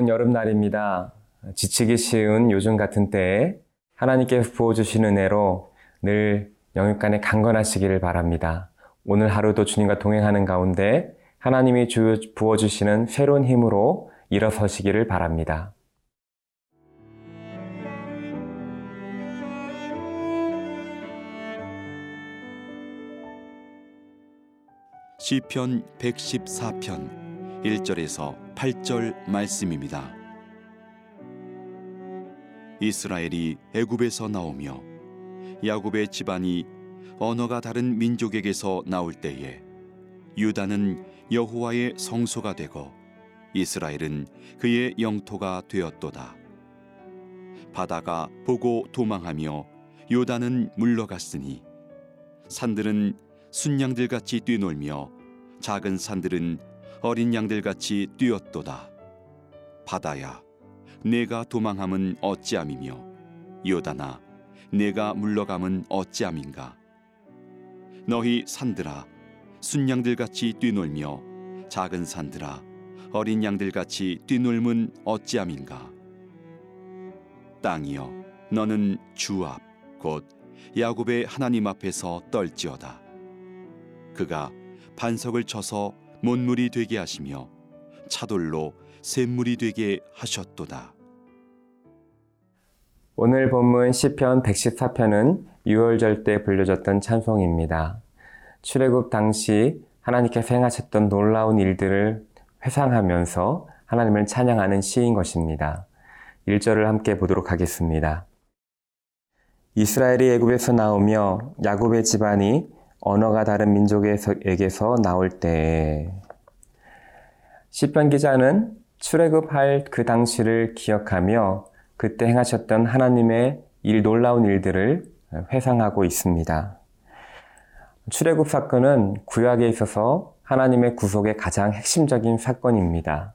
무더운 여름날입니다. 지치기 쉬운 요즘 같은 때에 하나님께서 부어주신 은혜로 늘 영육간에 강건하시기를 바랍니다. 오늘 하루도 주님과 동행하는 가운데 하나님이 부어주시는 새로운 힘으로 일어서시기를 바랍니다. 시편 114편 1절에서 8절 말씀입니다. 이스라엘이 애굽에서 나오며 야곱의 집안이 언어가 다른 민족에게서 나올 때에 유다는 여호와의 성소가 되고 이스라엘은 그의 영토가 되었도다. 바다가 보고 도망하며 요단은 물러갔으니 산들은 순양들 같이 뛰놀며 작은 산들은 어린 양들 같이 뛰었도다. 바다야, 내가 도망함은 어찌함이며 요단아, 내가 물러감은 어찌함인가? 너희 산들아, 순양들 같이 뛰놀며 작은 산들아, 어린 양들 같이 뛰놀면 어찌함인가? 땅이여, 너는 주 앞, 곧 야곱의 하나님 앞에서 떨지어다. 그가 반석을 쳐서 못물이 되게 하시며 차돌로 샘물이 되게 하셨도다. 오늘 본문 시편 114편은 유월절 때 불려졌던 찬송입니다. 출애굽 당시 하나님께서 행하셨던 놀라운 일들을 회상하면서 하나님을 찬양하는 시인 것입니다. 1절을 함께 보도록 하겠습니다. 이스라엘이 애굽에서 나오며 야곱의 집안이 언어가 다른 민족에게서 나올 때 시편 기자는 출애굽할 그 당시를 기억하며 그때 행하셨던 하나님의 일 놀라운 일들을 회상하고 있습니다. 출애굽 사건은 구약에 있어서 하나님의 구속의 가장 핵심적인 사건입니다.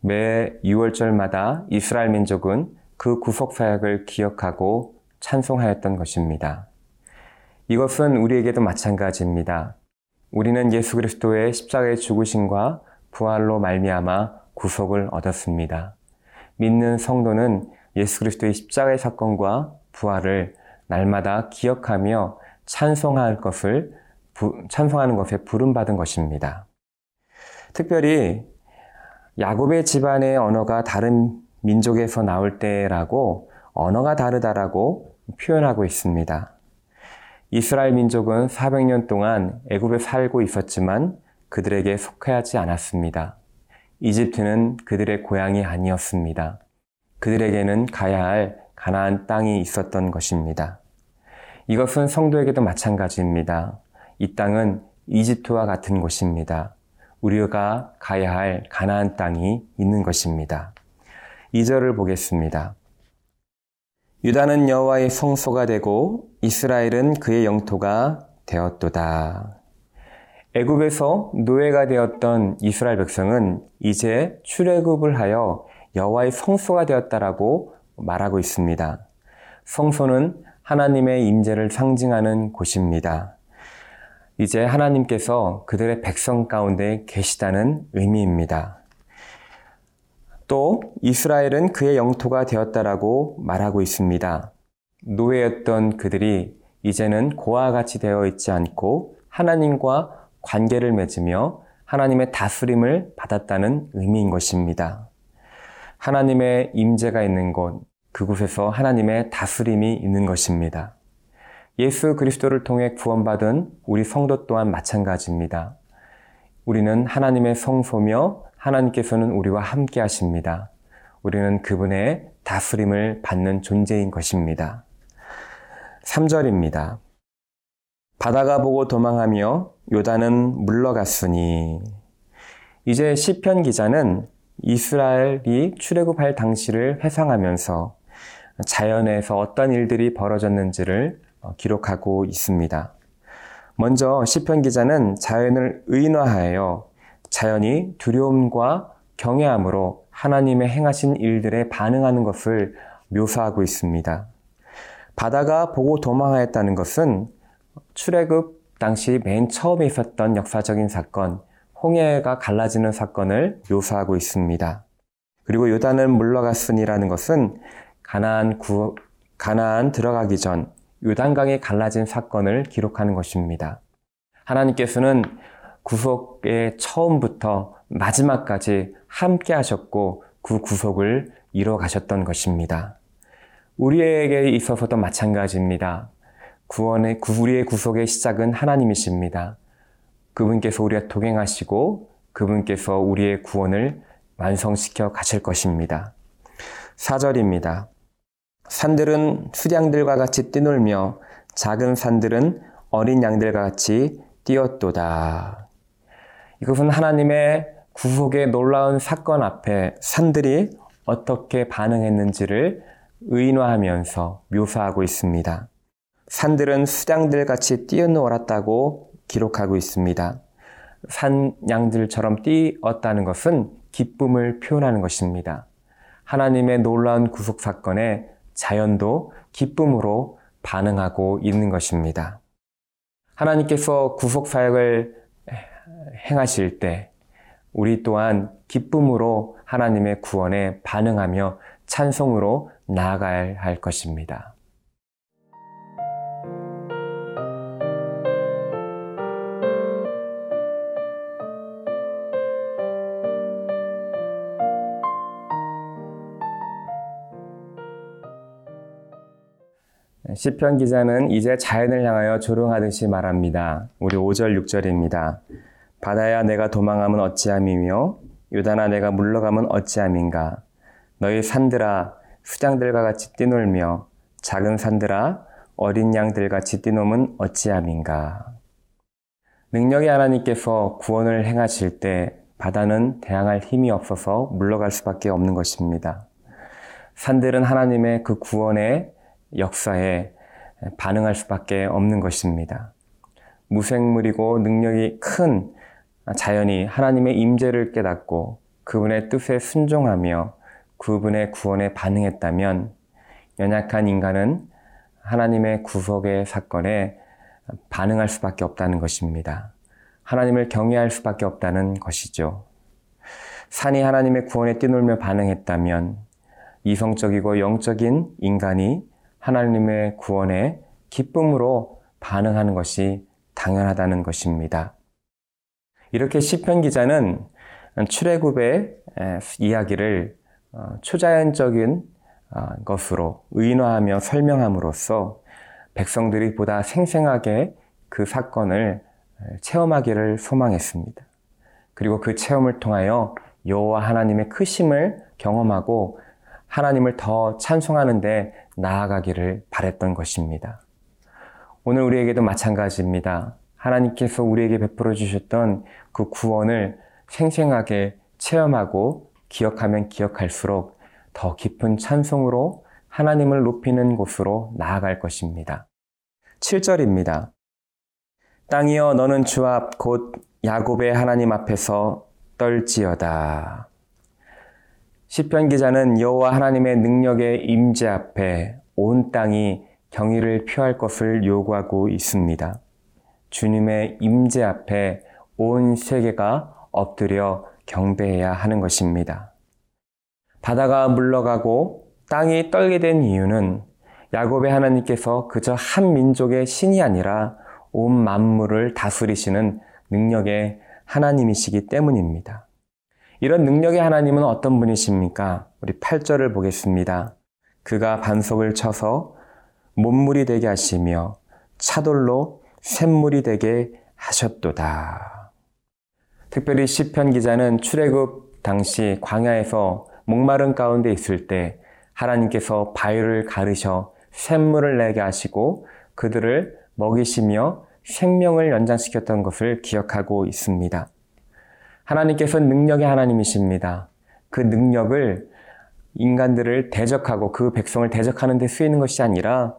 매 6월절마다 이스라엘 민족은 그 구속 사역을 기억하고 찬송하였던 것입니다. 이것은 우리에게도 마찬가지입니다. 우리는 예수 그리스도의 십자가의 죽으심과 부활로 말미암아 구속을 얻었습니다. 믿는 성도는 예수 그리스도의 십자가의 사건과 부활을 날마다 기억하며 찬송할 것을 찬송하는 것에 부름 받은 것입니다. 특별히 야곱의 집안의 언어가 다른 민족에서 나올 때라고 언어가 다르다라고 표현하고 있습니다. 이스라엘 민족은 400년 동안 애굽에 살고 있었지만 그들에게 속하지 않았습니다. 이집트는 그들의 고향이 아니었습니다. 그들에게는 가야 할 가나안 땅이 있었던 것입니다. 이것은 성도에게도 마찬가지입니다. 이 땅은 이집트와 같은 곳입니다. 우리가 가야 할 가나안 땅이 있는 것입니다. 2절을 보겠습니다. 유다는 여호와의 성소가 되고 이스라엘은 그의 영토가 되었도다. 애굽에서 노예가 되었던 이스라엘 백성은 이제 출애굽을 하여 여호와의 성소가 되었다라고 말하고 있습니다. 성소는 하나님의 임재를 상징하는 곳입니다. 이제 하나님께서 그들의 백성 가운데 계시다는 의미입니다. 또 이스라엘은 그의 영토가 되었다라고 말하고 있습니다. 노예였던 그들이 이제는 고와 같이 되어 있지 않고 하나님과 관계를 맺으며 하나님의 다스림을 받았다는 의미인 것입니다. 하나님의 임재가 있는 곳, 그곳에서 하나님의 다스림이 있는 것입니다. 예수 그리스도를 통해 구원받은 우리 성도 또한 마찬가지입니다. 우리는 하나님의 성소며 하나님께서는 우리와 함께 하십니다. 우리는 그분의 다스림을 받는 존재인 것입니다. 3절입니다. 바다가 보고 도망하며 요단은 물러갔으니 이제 시편 기자는 이스라엘이 출애굽할 당시를 회상하면서 자연에서 어떤 일들이 벌어졌는지를 어, 기록하고 있습니다. 먼저 시편 기자는 자연을 의인화하여 자연이 두려움과 경외함으로 하나님의 행하신 일들에 반응하는 것을 묘사하고 있습니다. 바다가 보고 도망하였다는 것은 출애굽 당시 맨 처음에 있었던 역사적인 사건, 홍해가 갈라지는 사건을 묘사하고 있습니다. 그리고 요단을 물러갔으니라는 것은 가나안 구 가나안 들어가기 전 요단강이 갈라진 사건을 기록하는 것입니다. 하나님께서는 구속의 처음부터 마지막까지 함께 하셨고 그 구속을 이뤄 가셨던 것입니다. 우리에게 있어서도 마찬가지입니다. 구원의 우리의 구속의 시작은 하나님이십니다. 그분께서 우리와 동행하시고 그분께서 우리의 구원을 완성시켜 가실 것입니다. 4절입니다. 산들은 수량들과 같이 뛰놀며 작은 산들은 어린 양들과 같이 뛰었도다. 이것은 하나님의 구속의 놀라운 사건 앞에 산들이 어떻게 반응했는지를 의인화하면서 묘사하고 있습니다. 산들은 수량들 같이 뛰어놀았다고 기록하고 있습니다. 산 양들처럼 뛰었다는 것은 기쁨을 표현하는 것입니다. 하나님의 놀라운 구속 사건에 자연도 기쁨으로 반응하고 있는 것입니다. 하나님께서 구속 사역을 행하실 때 우리 또한 기쁨으로 하나님의 구원에 반응하며 찬송으로 나아가야 할 것입니다. 시편 기자는 이제 자연을 향하여 조롱하듯이 말합니다. 우리 5절 6절입니다. 바다야 내가 도망하면 어찌함이며 요단아 내가 물러가면 어찌함인가 너희 산들아 수장들과 같이 뛰놀며 작은 산들아 어린 양들 같이 뛰노면 어찌함인가 능력의 하나님께서 구원을 행하실 때 바다는 대항할 힘이 없어서 물러갈 수밖에 없는 것입니다. 산들은 하나님의 그 구원의 역사에 반응할 수밖에 없는 것입니다. 무생물이고 능력이 큰 자연이 하나님의 임재를 깨닫고 그분의 뜻에 순종하며 그분의 구원에 반응했다면 연약한 인간은 하나님의 구속의 사건에 반응할 수밖에 없다는 것입니다. 하나님을 경외할 수밖에 없다는 것이죠. 산이 하나님의 구원에 뛰놀며 반응했다면 이성적이고 영적인 인간이 하나님의 구원에 기쁨으로 반응하는 것이 당연하다는 것입니다. 이렇게 시편 기자는 출애굽의 이야기를 어, 초자연적인 어, 것으로 의인화하며 설명함으로써 백성들이 보다 생생하게 그 사건을 체험하기를 소망했습니다. 그리고 그 체험을 통하여 여호와 하나님의 크심을 경험하고 하나님을 더 찬송하는데 나아가기를 바랬던 것입니다. 오늘 우리에게도 마찬가지입니다. 하나님께서 우리에게 베풀어 주셨던 그 구원을 생생하게 체험하고 기억하면 기억할수록 더 깊은 찬송으로 하나님을 높이는 곳으로 나아갈 것입니다. 7절입니다. 땅이여 너는 주 앞 곧 야곱의 하나님 앞에서 떨지어다. 시편 기자는 여호와 하나님의 능력의 임재 앞에 온 땅이 경의를 표할 것을 요구하고 있습니다. 주님의 임재 앞에 온 세계가 엎드려 경배해야 하는 것입니다. 바다가 물러가고 땅이 떨게 된 이유는 야곱의 하나님께서 그저 한 민족의 신이 아니라 온 만물을 다스리시는 능력의 하나님이시기 때문입니다. 이런 능력의 하나님은 어떤 분이십니까? 우리 8절을 보겠습니다. 그가 반석을 쳐서 못물이 되게 하시며 차돌로 샘물이 되게 하셨도다. 특별히 시편 기자는 출애굽 당시 광야에서 목마른 가운데 있을 때 하나님께서 바위를 가르셔 샘물을 내게 하시고 그들을 먹이시며 생명을 연장시켰던 것을 기억하고 있습니다. 하나님께서 능력의 하나님이십니다. 그 능력을 인간들을 대적하고 그 백성을 대적하는 데 쓰이는 것이 아니라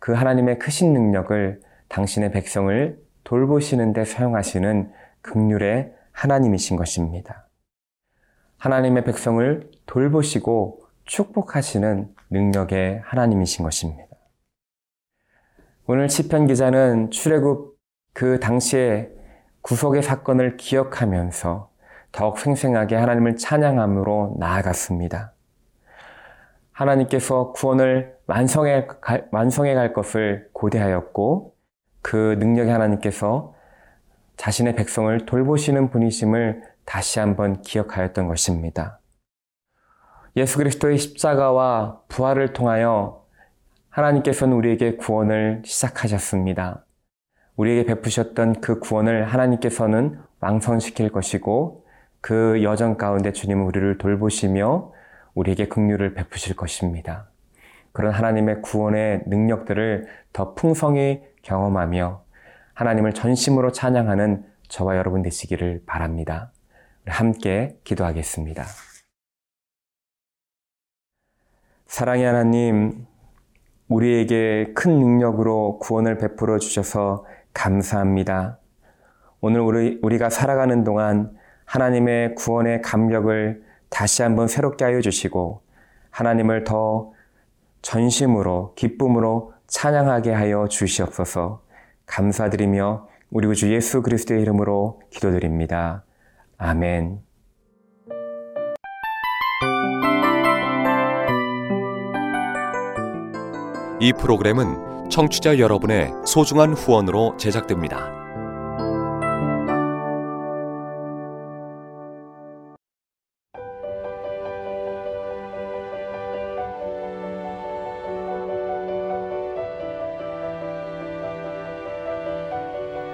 그 하나님의 크신 능력을 당신의 백성을 돌보시는 데 사용하시는 극률의 하나님이신 것입니다. 하나님의 백성을 돌보시고 축복하시는 능력의 하나님이신 것입니다. 오늘 시편 기자는 출애굽 그 당시에 구속의 사건을 기억하면서 더욱 생생하게 하나님을 찬양함으로 나아갔습니다. 하나님께서 구원을 완성해, 갈- 완성해 갈 것을 고대하였고 그 능력의 하나님께서 자신의 백성을 돌보시는 분이심을 다시 한번 기억하였던 것입니다. 예수 그리스도의 십자가와 부활을 통하여 하나님께서는 우리에게 구원을 시작하셨습니다. 우리에게 베푸셨던 그 구원을 하나님께서는 완성시킬 것이고 그 여정 가운데 주님은 우리를 돌보시며 우리에게 긍휼을 베푸실 것입니다. 그런 하나님의 구원의 능력들을 더 풍성히 경험하며 하나님을 전심으로 찬양하는 저와 여러분 되시기를 바랍니다. 함께 기도하겠습니다. 사랑의 하나님, 우리에게 큰 능력으로 구원을 베풀어 주셔서 감사합니다. 오늘 우리, 우리가 살아가는 동안 하나님의 구원의 감격을 다시 한번 새롭게 하여 주시고 하나님을 더 전심으로 기쁨으로 찬양하게 하여 주시옵소서 감사드리며 우리 구주 예수 그리스도의 이름으로 기도드립니다. 아멘. 이 프로그램은 청취자 여러분의 소중한 후원으로 제작됩니다.